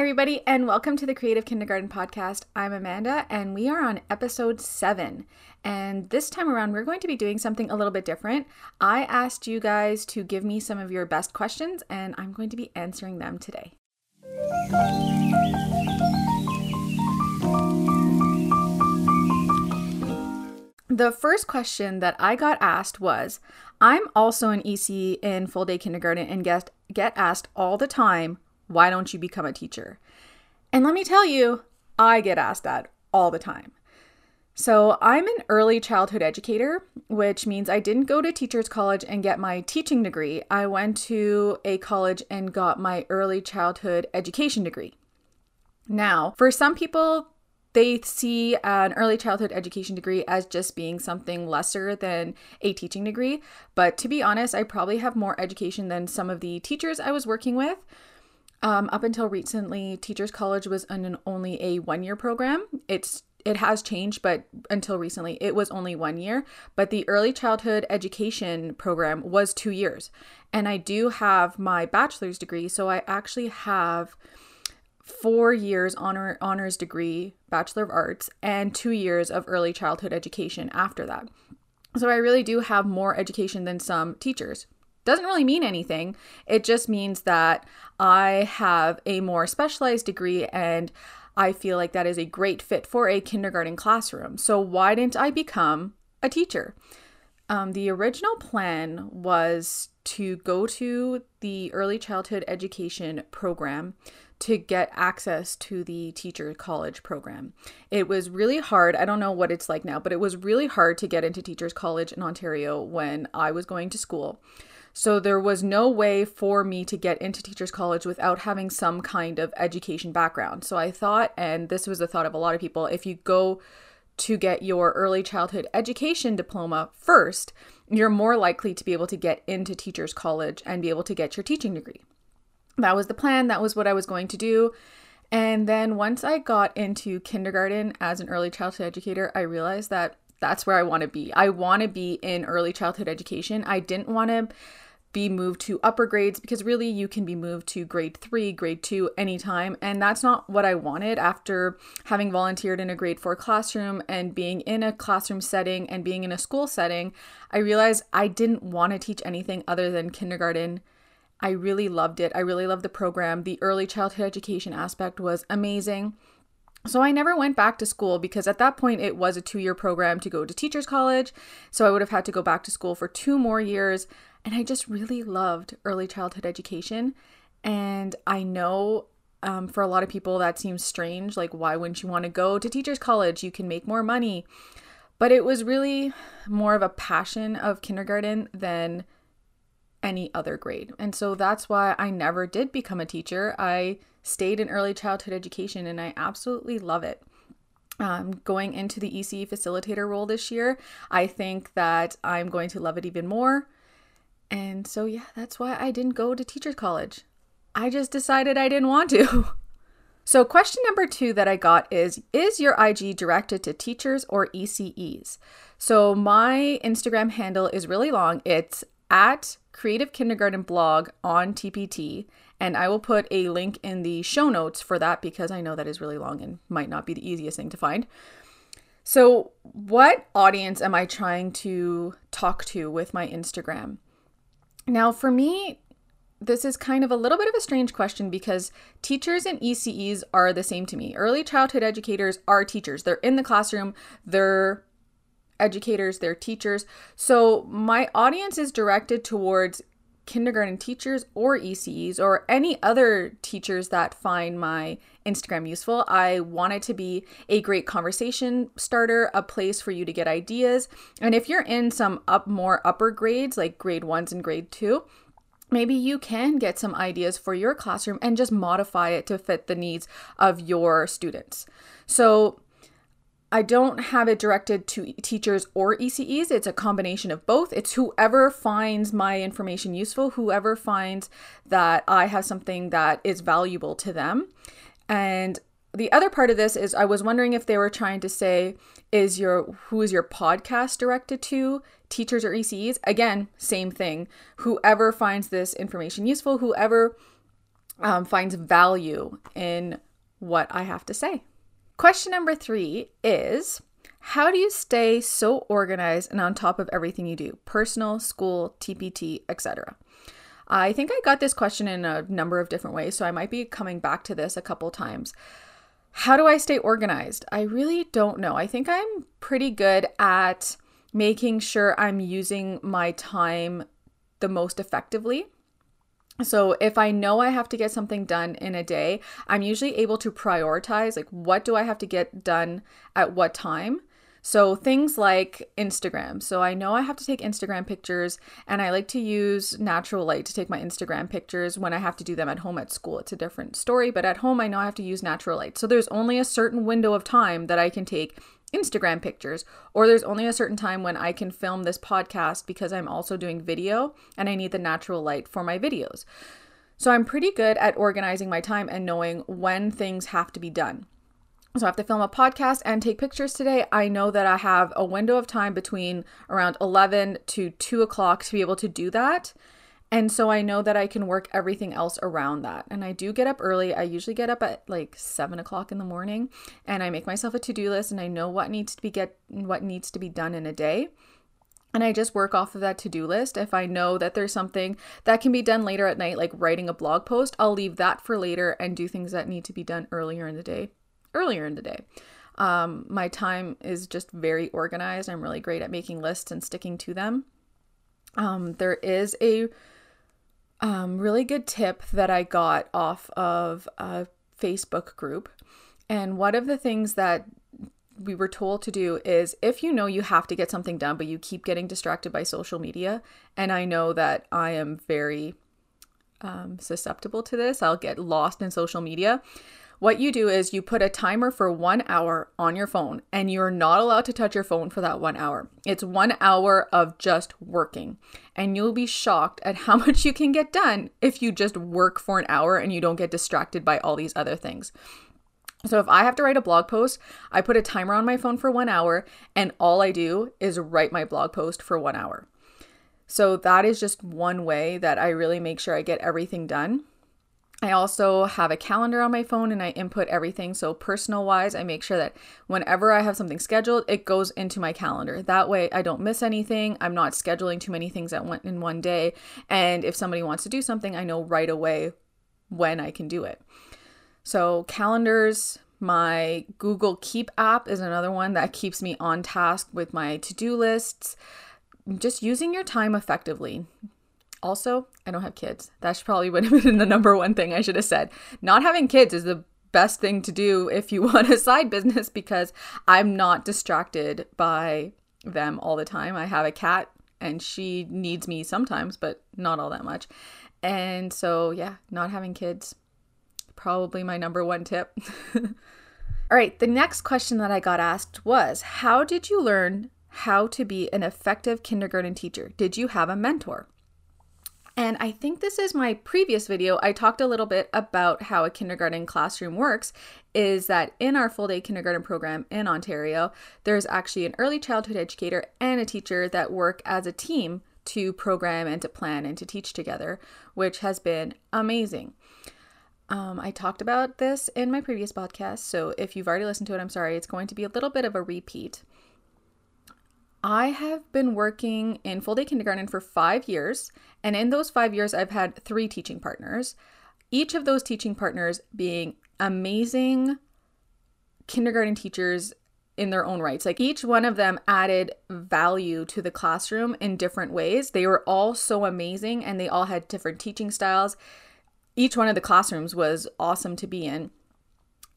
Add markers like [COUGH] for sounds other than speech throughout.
everybody, and welcome to the Creative Kindergarten Podcast. I'm Amanda, and we are on episode seven. And this time around, we're going to be doing something a little bit different. I asked you guys to give me some of your best questions, and I'm going to be answering them today. The first question that I got asked was I'm also an EC in full day kindergarten and get, get asked all the time, why don't you become a teacher? And let me tell you, I get asked that all the time. So, I'm an early childhood educator, which means I didn't go to teachers college and get my teaching degree. I went to a college and got my early childhood education degree. Now, for some people, they see an early childhood education degree as just being something lesser than a teaching degree. But to be honest, I probably have more education than some of the teachers I was working with. Um, up until recently, Teachers College was an, only a one year program. It's it has changed, but until recently, it was only one year. But the early childhood education program was two years. And I do have my bachelor's degree. So I actually have four years honor honors degree, Bachelor of Arts, and two years of early childhood education after that. So I really do have more education than some teachers. Doesn't really mean anything. It just means that I have a more specialized degree and I feel like that is a great fit for a kindergarten classroom. So, why didn't I become a teacher? Um, the original plan was to go to the early childhood education program to get access to the teacher college program. It was really hard. I don't know what it's like now, but it was really hard to get into teachers college in Ontario when I was going to school. So there was no way for me to get into teachers college without having some kind of education background. So I thought, and this was the thought of a lot of people, if you go to get your early childhood education diploma first, you're more likely to be able to get into teachers college and be able to get your teaching degree. That was the plan, that was what I was going to do. And then once I got into kindergarten as an early childhood educator, I realized that that's where I want to be. I want to be in early childhood education. I didn't want to be moved to upper grades because really you can be moved to grade three, grade two anytime. And that's not what I wanted after having volunteered in a grade four classroom and being in a classroom setting and being in a school setting. I realized I didn't want to teach anything other than kindergarten. I really loved it. I really loved the program. The early childhood education aspect was amazing. So I never went back to school because at that point it was a two year program to go to teachers college. So I would have had to go back to school for two more years. And I just really loved early childhood education. And I know um, for a lot of people that seems strange. Like, why wouldn't you want to go to teachers college? You can make more money. But it was really more of a passion of kindergarten than any other grade. And so that's why I never did become a teacher. I stayed in early childhood education and I absolutely love it. Um, going into the ECE facilitator role this year, I think that I'm going to love it even more. And so, yeah, that's why I didn't go to teachers college. I just decided I didn't want to. [LAUGHS] So, question number two that I got is Is your IG directed to teachers or ECEs? So, my Instagram handle is really long. It's at Creative Kindergarten blog on TPT. And I will put a link in the show notes for that because I know that is really long and might not be the easiest thing to find. So, what audience am I trying to talk to with my Instagram? Now, for me, this is kind of a little bit of a strange question because teachers and ECEs are the same to me. Early childhood educators are teachers, they're in the classroom, they're educators, they're teachers. So my audience is directed towards kindergarten teachers or ECEs or any other teachers that find my Instagram useful. I want it to be a great conversation starter, a place for you to get ideas. And if you're in some up more upper grades like grade 1s and grade 2, maybe you can get some ideas for your classroom and just modify it to fit the needs of your students. So I don't have it directed to teachers or ECEs. It's a combination of both. It's whoever finds my information useful, whoever finds that I have something that is valuable to them. And the other part of this is I was wondering if they were trying to say is your who is your podcast directed to teachers or ECEs again same thing whoever finds this information useful whoever um, finds value in what I have to say. Question number three is How do you stay so organized and on top of everything you do? Personal, school, TPT, etc. I think I got this question in a number of different ways, so I might be coming back to this a couple times. How do I stay organized? I really don't know. I think I'm pretty good at making sure I'm using my time the most effectively. So if I know I have to get something done in a day, I'm usually able to prioritize like what do I have to get done at what time so things like Instagram. So I know I have to take Instagram pictures and I like to use natural light to take my Instagram pictures when I have to do them at home at school. It's a different story, but at home I know I have to use natural light. So there's only a certain window of time that I can take Instagram pictures, or there's only a certain time when I can film this podcast because I'm also doing video and I need the natural light for my videos. So I'm pretty good at organizing my time and knowing when things have to be done. So I have to film a podcast and take pictures today. I know that I have a window of time between around 11 to 2 o'clock to be able to do that. And so I know that I can work everything else around that. And I do get up early. I usually get up at like seven o'clock in the morning and I make myself a to-do list and I know what needs to be get what needs to be done in a day. And I just work off of that to do list. If I know that there's something that can be done later at night, like writing a blog post, I'll leave that for later and do things that need to be done earlier in the day earlier in the day. Um, my time is just very organized. I'm really great at making lists and sticking to them. Um, there is a um, really good tip that I got off of a Facebook group. And one of the things that we were told to do is if you know you have to get something done, but you keep getting distracted by social media, and I know that I am very um, susceptible to this, I'll get lost in social media. What you do is you put a timer for one hour on your phone, and you're not allowed to touch your phone for that one hour. It's one hour of just working, and you'll be shocked at how [LAUGHS] much you can get done if you just work for an hour and you don't get distracted by all these other things. So if I have to write a blog post, I put a timer on my phone for one hour, and all I do is write my blog post for one hour. So that is just one way that I really make sure I get everything done. I also have a calendar on my phone and I input everything. So, personal wise, I make sure that whenever I have something scheduled, it goes into my calendar. That way, I don't miss anything. I'm not scheduling too many things at one, in one day. And if somebody wants to do something, I know right away when I can do it. So, calendars, my Google Keep app is another one that keeps me on task with my to do lists. Just using your time effectively. Also, I don't have kids. That probably would have [LAUGHS] been the number one thing I should have said. Not having kids is the best thing to do if you [LAUGHS] want a side business because I'm not distracted by them all the time. I have a cat and she needs me sometimes, but not all that much. And so, yeah, not having kids, probably my number one tip. [LAUGHS] all right, the next question that I got asked was How did you learn how to be an effective kindergarten teacher? Did you have a mentor? And I think this is my previous video. I talked a little bit about how a kindergarten classroom works. Is that in our full day kindergarten program in Ontario, there's actually an early childhood educator and a teacher that work as a team to program and to plan and to teach together, which has been amazing. Um, I talked about this in my previous podcast, so if you've already listened to it, I'm sorry. It's going to be a little bit of a repeat. I have been working in full day kindergarten for five years, and in those five years, I've had three teaching partners. Each of those teaching partners being amazing kindergarten teachers in their own rights. Like each one of them added value to the classroom in different ways. They were all so amazing and they all had different teaching styles. Each one of the classrooms was awesome to be in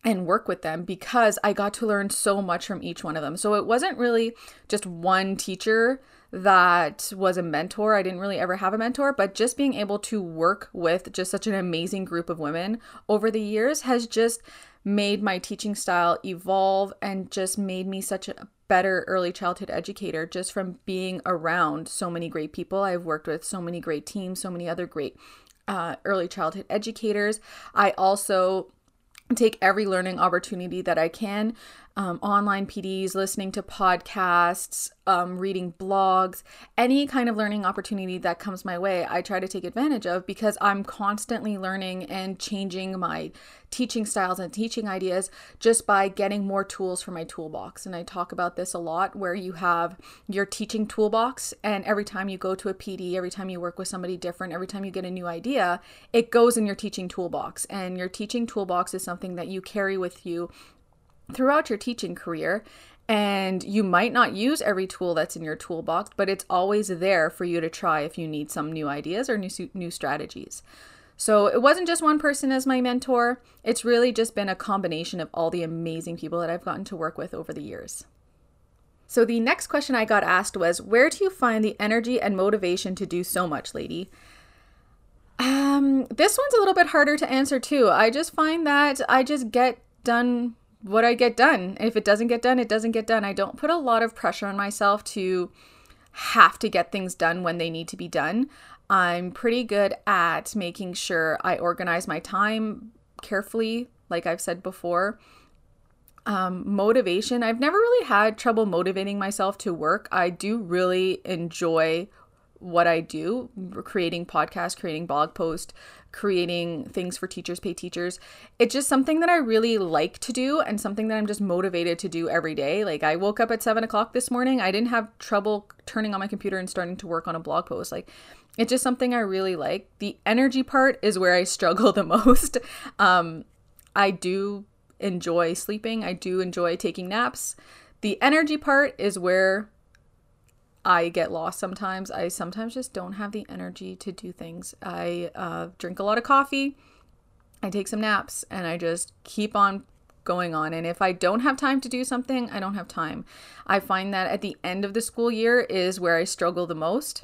and work with them because I got to learn so much from each one of them. So it wasn't really just one teacher that was a mentor. I didn't really ever have a mentor, but just being able to work with just such an amazing group of women over the years has just made my teaching style evolve and just made me such a better early childhood educator just from being around so many great people. I've worked with so many great teams, so many other great uh, early childhood educators. I also take every learning opportunity that I can. Um, online PDs, listening to podcasts, um, reading blogs, any kind of learning opportunity that comes my way, I try to take advantage of because I'm constantly learning and changing my teaching styles and teaching ideas just by getting more tools for my toolbox. And I talk about this a lot where you have your teaching toolbox, and every time you go to a PD, every time you work with somebody different, every time you get a new idea, it goes in your teaching toolbox. And your teaching toolbox is something that you carry with you throughout your teaching career. And you might not use every tool that's in your toolbox, but it's always there for you to try if you need some new ideas or new, new strategies. So it wasn't just one person as my mentor, it's really just been a combination of all the amazing people that I've gotten to work with over the years. So the next question I got asked was Where do you find the energy and motivation to do so much, lady? Um, this one's a little bit harder to answer too. I just find that I just get done what I get done. If it doesn't get done, it doesn't get done. I don't put a lot of pressure on myself to have to get things done when they need to be done. I'm pretty good at making sure I organize my time carefully, like I've said before. Um, motivation, I've never really had trouble motivating myself to work. I do really enjoy what I do, creating podcasts, creating blog posts, creating things for teachers pay teachers. It's just something that I really like to do and something that I'm just motivated to do every day. Like I woke up at seven o'clock this morning. I didn't have trouble turning on my computer and starting to work on a blog post. Like it's just something I really like. The energy part is where I [LAUGHS] struggle the most. Um, I do enjoy sleeping. I do enjoy taking naps. The energy part is where I get lost sometimes. I sometimes just don't have the energy to do things. I uh, drink a lot of coffee, I take some naps, and I just keep on going on. And if I don't have time to do something, I don't have time. I find that at the end of the school year is where I struggle the most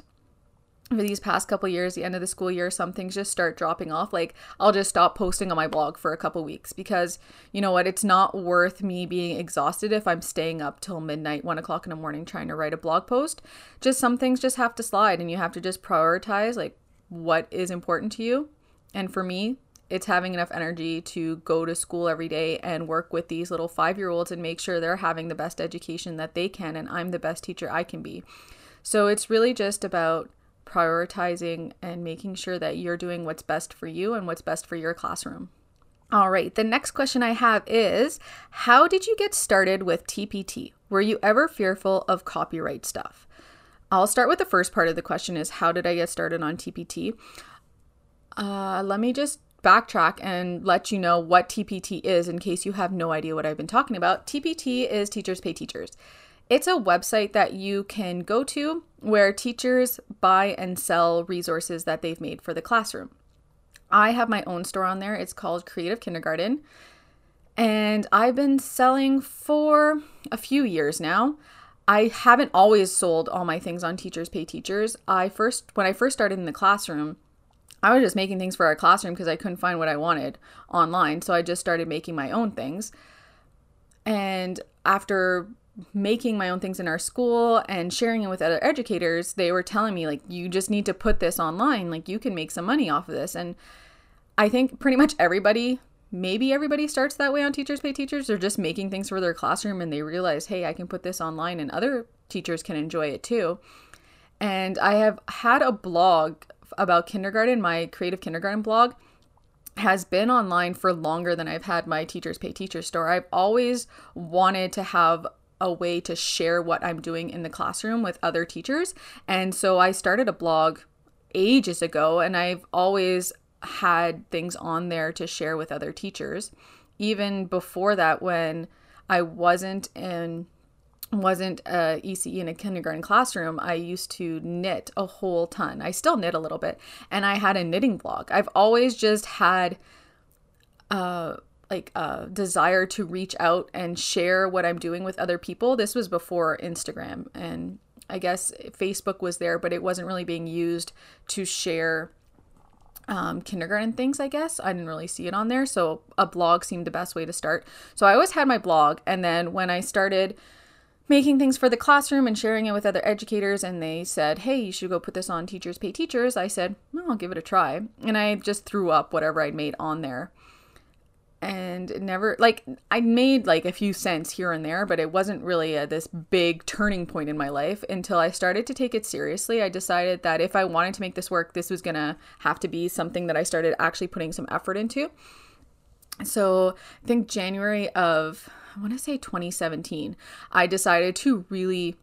for these past couple years the end of the school year some things just start dropping off. Like i'll just stop posting on my blog for a couple weeks because you know what it's not worth me being exhausted if i'm staying up till midnight one o'clock in the morning trying to write a blog post. Just some things just have to slide and you have to just prioritize like what is important to you. And for me it's having enough energy to go to school every day and work with these little five year olds and make sure they're having the best education that they can and i'm the best teacher i can be. So it's really just about prioritizing and making sure that you're doing what's best for you and what's best for your classroom. All right, the next question I have is How did you get started with TPT? Were you ever fearful of copyright stuff? I'll start with the first part of the question is How did I get started on TPT? Uh, let me just backtrack and let you know what TPT is in case you have no idea what I've been talking about. TPT is Teachers Pay Teachers. It's a website that you can go to where teachers buy and sell resources that they've made for the classroom. I have my own store on there. It's called Creative Kindergarten. And I've been selling for a few years now. I haven't always sold all my things on Teachers Pay Teachers. I first when I first started in the classroom, I was just making things for our classroom because I couldn't find what I wanted online. So I just started making my own things. And after making my own things in our school and sharing it with other educators, they were telling me, like, you just need to put this online. Like, you can make some money off of this. And I think pretty much everybody, maybe everybody starts that way on Teachers Pay Teachers. They're just making things for their classroom and they realize, hey, I can put this online and other teachers can enjoy it too. And I have had a blog about kindergarten, my creative kindergarten blog has been online for longer than I've had my Teachers Pay Teachers store. I've always wanted to have a way to share what I'm doing in the classroom with other teachers. And so I started a blog ages ago, and I've always had things on there to share with other teachers. Even before that, when I wasn't in wasn't a ECE in a kindergarten classroom, I used to knit a whole ton. I still knit a little bit, and I had a knitting blog. I've always just had uh like a desire to reach out and share what I'm doing with other people. This was before Instagram and I guess Facebook was there, but it wasn't really being used to share um, kindergarten things, I guess. I didn't really see it on there. So a blog seemed the best way to start. So I always had my blog. And then when I started making things for the classroom and sharing it with other educators, and they said, hey, you should go put this on Teachers Pay Teachers, I said, well, I'll give it a try. And I just threw up whatever I'd made on there. And never like I made like a few cents here and there, but it wasn't really a, this big turning point in my life until I started to take it seriously. I decided that if I wanted to make this work, this was gonna have to be something that I started actually putting some effort into. So I think January of I want to say 2017, I decided to really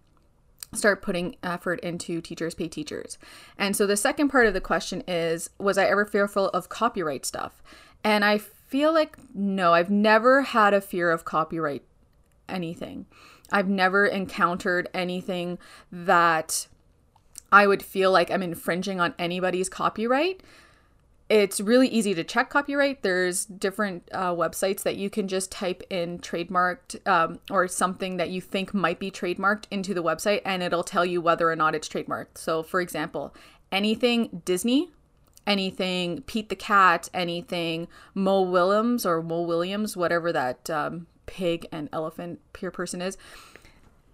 start putting effort into teachers pay teachers. And so the second part of the question is was I ever fearful of copyright stuff? And I feel like no, I've never had a fear of copyright anything. I've never encountered anything that I would feel like I'm infringing on anybody's copyright it's really easy to check copyright. There's different uh, websites that you can just type in trademarked um, or something that you think might be trademarked into the website, and it'll tell you whether or not it's trademarked. So, for example, anything Disney, anything Pete the Cat, anything Mo Willems or Mo Williams, whatever that um, pig and elephant peer person is,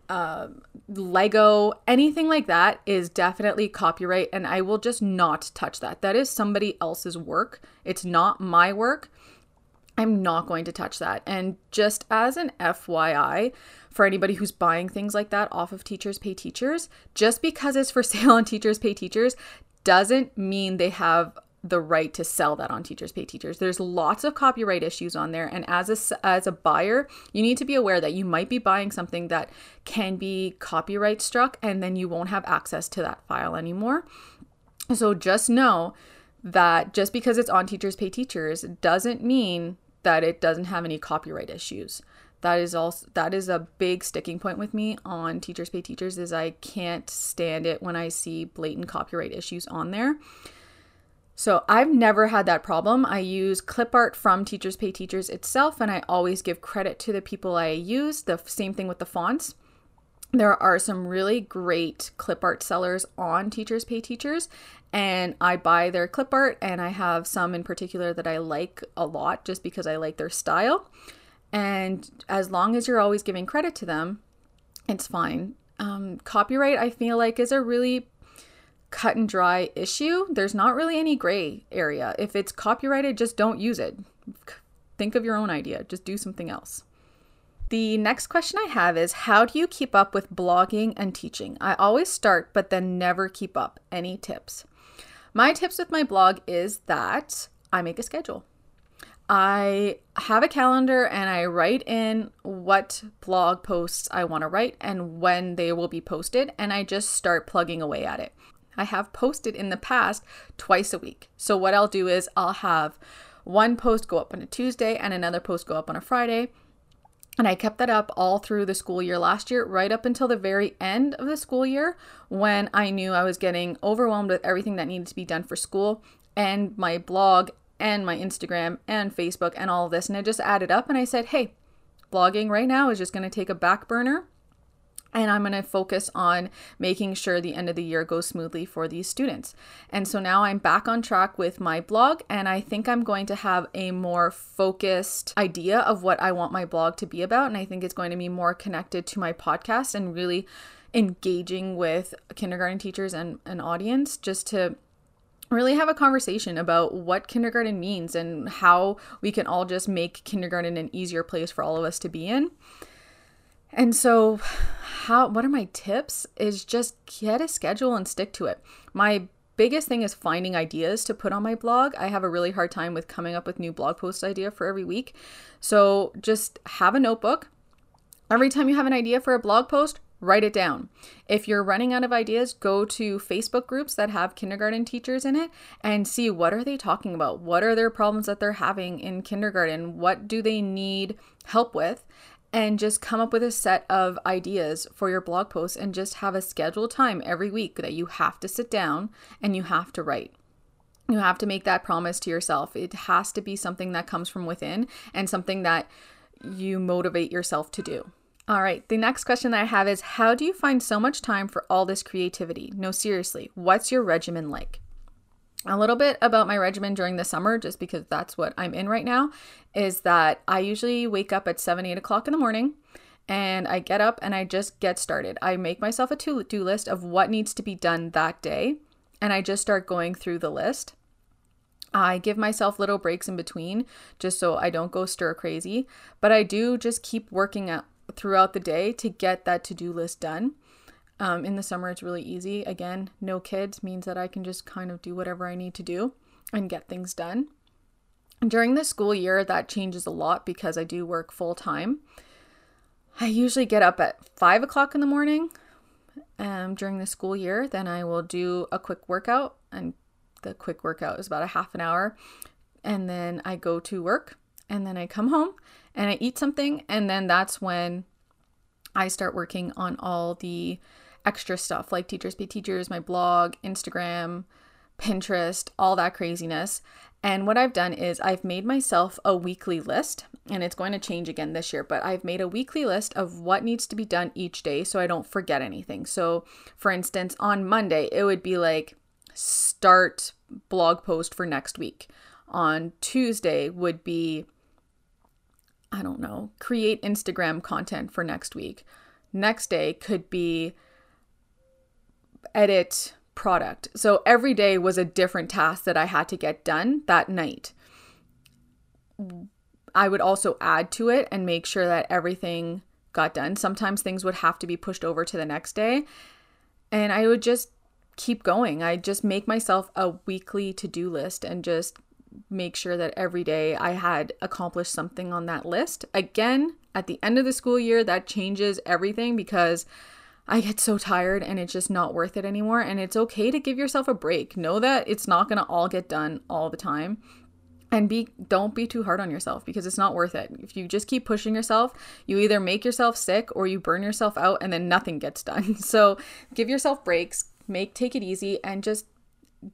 uh, Lego, anything like that is definitely copyright, and I will just not touch that. That is somebody else's work. It's not my work. I'm not going to touch that. And just as an FYI, for anybody who's buying things like that off of Teachers Pay Teachers, just because it's for [LAUGHS] sale on Teachers Pay Teachers doesn't mean they have the right to sell that on teachers pay teachers. There's lots of copyright issues on there. And as a as a buyer you need to be aware that you might be buying something that can be copyright struck and then you won't have access to that file anymore. So just know that just because it's on teachers pay teachers doesn't mean that it doesn't have any copyright issues that is also that is a big sticking point with me on teachers pay teachers is i can't stand it when i see blatant copyright issues on there so I've never had that problem. I use clip art from Teachers Pay Teachers itself, and I always give credit to the people I use. The same thing with the fonts. There are some really great clip art sellers on Teachers Pay Teachers, and I buy their clip art, and I have some in particular that I like a lot just because I like their style. And as long as you're always giving credit to them, it's fine. Um, copyright, I feel like, is a really cut and dry issue. There's not really any gray area. If it's copyrighted, just don't use it. Think of your own idea, just do something else. The next question I have is How do you keep up with blogging and teaching? I always start, but then never keep up. Any tips? My tips with my blog is that I make a schedule. I have a calendar and I write in what blog posts I want to write and when they will be posted, and I just start plugging away at it. I have posted in the past twice a week. So what I'll do is I'll have one post go up on a Tuesday and another post go up on a Friday. And I kept that up all through the school year last year, right up until the very end of the school year when I knew I was getting overwhelmed with everything that needed to be done for school and my blog and my Instagram and Facebook and all of this. And I just added up and I said, hey, blogging right now is just going to take a back burner and I'm going to focus on making sure the end of the year goes smoothly for these students. And so now I'm back on track with my blog, and I think I'm going to have a more focused idea of what I want my blog to be about. And I think it's going to be more connected to my podcast and really engaging with kindergarten teachers and an audience just to really have a conversation about what kindergarten means and how we can all just make kindergarten an easier place for all of us to be in. And so how what are my tips is just get a schedule and stick to it. My biggest thing is finding ideas to put on my blog. I have a really hard time with coming up with new blog post idea for every week. So just have a notebook. Every time you have an idea for a blog post, write it down. If you're running out of ideas, go to Facebook groups that have kindergarten teachers in it and see what are they talking about? What are their problems that they're having in kindergarten? What do they need help with? and just come up with a set of ideas for your blog posts and just have a scheduled time every week that you have to sit down and you have to write. You have to make that promise to yourself. It has to be something that comes from within and something that you motivate yourself to do. All right, the next question that I have is How do you find so much time for all this creativity? No, seriously, what's your regimen like? a little bit about my regimen during the summer, just because that's what I'm in right now, is that I usually wake up at 7, 8 o'clock in the morning and I get up and I just get started. I make myself a to do list of what needs to be done that day and I just start going through the list. I give myself little breaks in between just so I don't go stir crazy, but I do just keep working throughout the day to get that to do list done. Um, in the summer, it's really easy. Again, no kids means that I can just kind of do whatever I need to do and get things done. During the school year, that changes a lot because I do work full time. I usually get up at five o'clock in the morning um, during the school year. Then I will do a quick workout, and the quick workout is about a half an hour. And then I go to work, and then I come home and I eat something. And then that's when I start working on all the extra stuff like Teachers Pay Teachers, my blog, Instagram, Pinterest, all that craziness. And what I've done is I've made myself a weekly list, and it's going to change again this year, but I've made a weekly list of what needs to be done each day so I don't forget anything. So, for instance, on Monday, it would be like start blog post for next week. On Tuesday would be, I don't know, create Instagram content for next week. Next day could be edit product. So every day was a different task that I had to get done that night. I would also add to it and make sure that everything got done. Sometimes things would have to be pushed over to the next day. And I would just keep going. I just make myself a weekly to do list and just make sure that every day I had accomplished something on that list. Again, at the end of the school year, that changes everything because I get so tired and it's just not worth it anymore. And it's okay to give yourself a break. Know that it's not going to all get done all the time. And be don't be too hard on yourself because it's not worth it. If you just keep pushing yourself, you either make yourself sick or you burn yourself out and then nothing gets done. [LAUGHS] So, give yourself breaks, make take it easy and just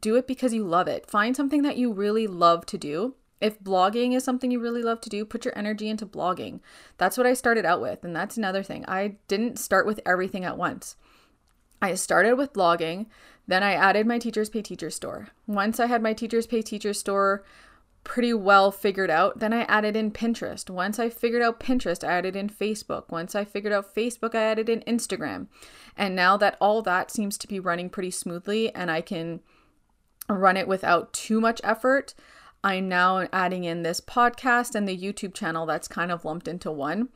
do it because you love it. Find something that you really love to do if blogging is something you really love to do, put your energy into blogging. That's what I started out with. And that's another thing. I didn't start with everything at once. I started with blogging, then I added my Teachers Pay Teacher store. Once I had my Teachers Pay Teacher store pretty well figured out, then I added in Pinterest. Once I figured out Pinterest, I added in Facebook. Once I figured out Facebook, I added in Instagram. And now that all that seems to be running pretty smoothly and I can run it without too much effort, I'm now adding in this podcast and the YouTube channel that's kind of lumped into one.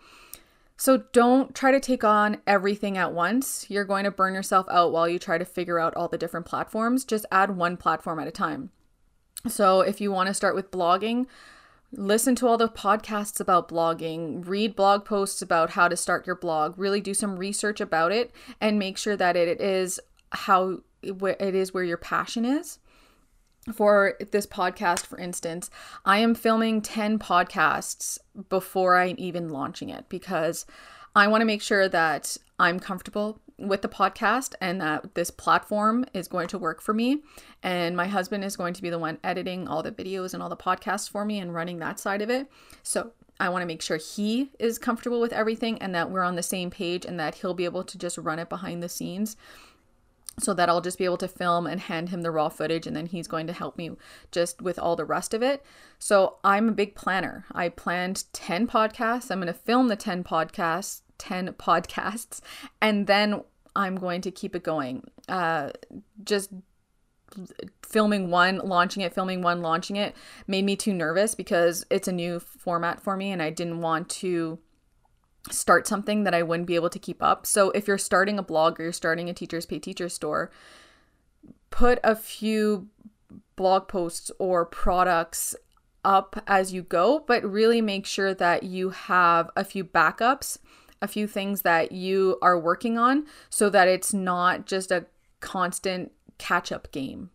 So don't try to take on everything at once. You're going to burn yourself out while you try to figure out all the different platforms. Just add one platform at a time. So if you want to start with blogging, listen to all the podcasts about blogging, read blog posts about how to start your blog, really do some research about it and make sure that it is how it is where your passion is for this podcast, for instance, I am filming 10 podcasts before I'm even launching it because I want to make sure that I'm comfortable with the podcast and that this platform is going to work for me. And my husband is going to be the one editing all the videos and all the podcasts for me and running that side of it. So I want to make sure he is comfortable with everything and that we're on the same page and that he'll be able to just run it behind the scenes so that I'll just be able to film and hand him the raw footage and then he's going to help me just with all the rest of it. So I'm a big planner. I planned 10 podcasts. I'm going to film the 10 podcasts, 10 podcasts, and then I'm going to keep it going. Uh, just filming one, launching it, filming one, launching it made me too nervous because it's a new format for me and I didn't want to start something that I wouldn't be able to keep up. So if you're starting a blog or you're starting a Teachers Pay Teacher store, put a few blog posts or products up as you go, but really make sure that you have a few backups, a few things that you are working on so that it's not just a constant catch up game.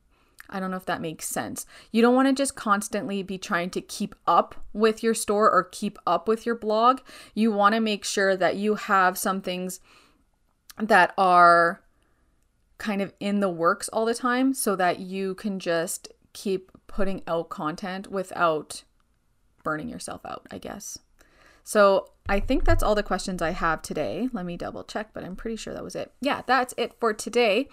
I don't know if that makes sense. You don't want to just constantly be trying to keep up with your store or keep up with your blog. You want to make sure that you have some things that are kind of in the works all the time so that you can just keep putting out content without burning yourself out, I guess. So I think that's all the questions I have today. Let me double check, but I'm pretty sure that was it. Yeah, that's it for today.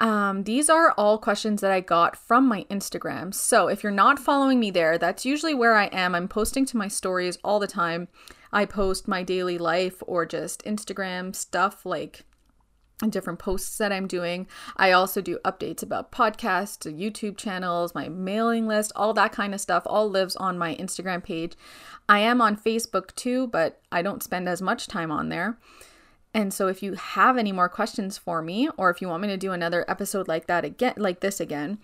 Um, these are all questions that I got from my Instagram. So if you're not following me there, that's usually where I am. I'm posting to my stories all the time. I post my daily life or just Instagram stuff like different posts that I'm doing. I also do updates about podcasts, YouTube channels, my mailing list, all that kind of stuff all lives on my Instagram page. I am on Facebook too, but I don't spend as much time on there. And so if you have any more questions for me or if you want me to do another episode like that again like this again,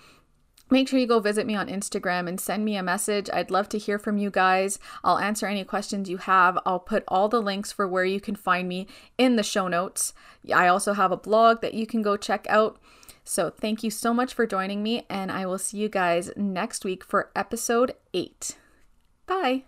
Make sure you go visit me on Instagram and send me a message. I'd love to hear from you guys. I'll answer any questions you have. I'll put all the links for where you can find me in the show notes. I also have a blog that you can go check out. So, thank you so much for joining me, and I will see you guys next week for episode 8. Bye.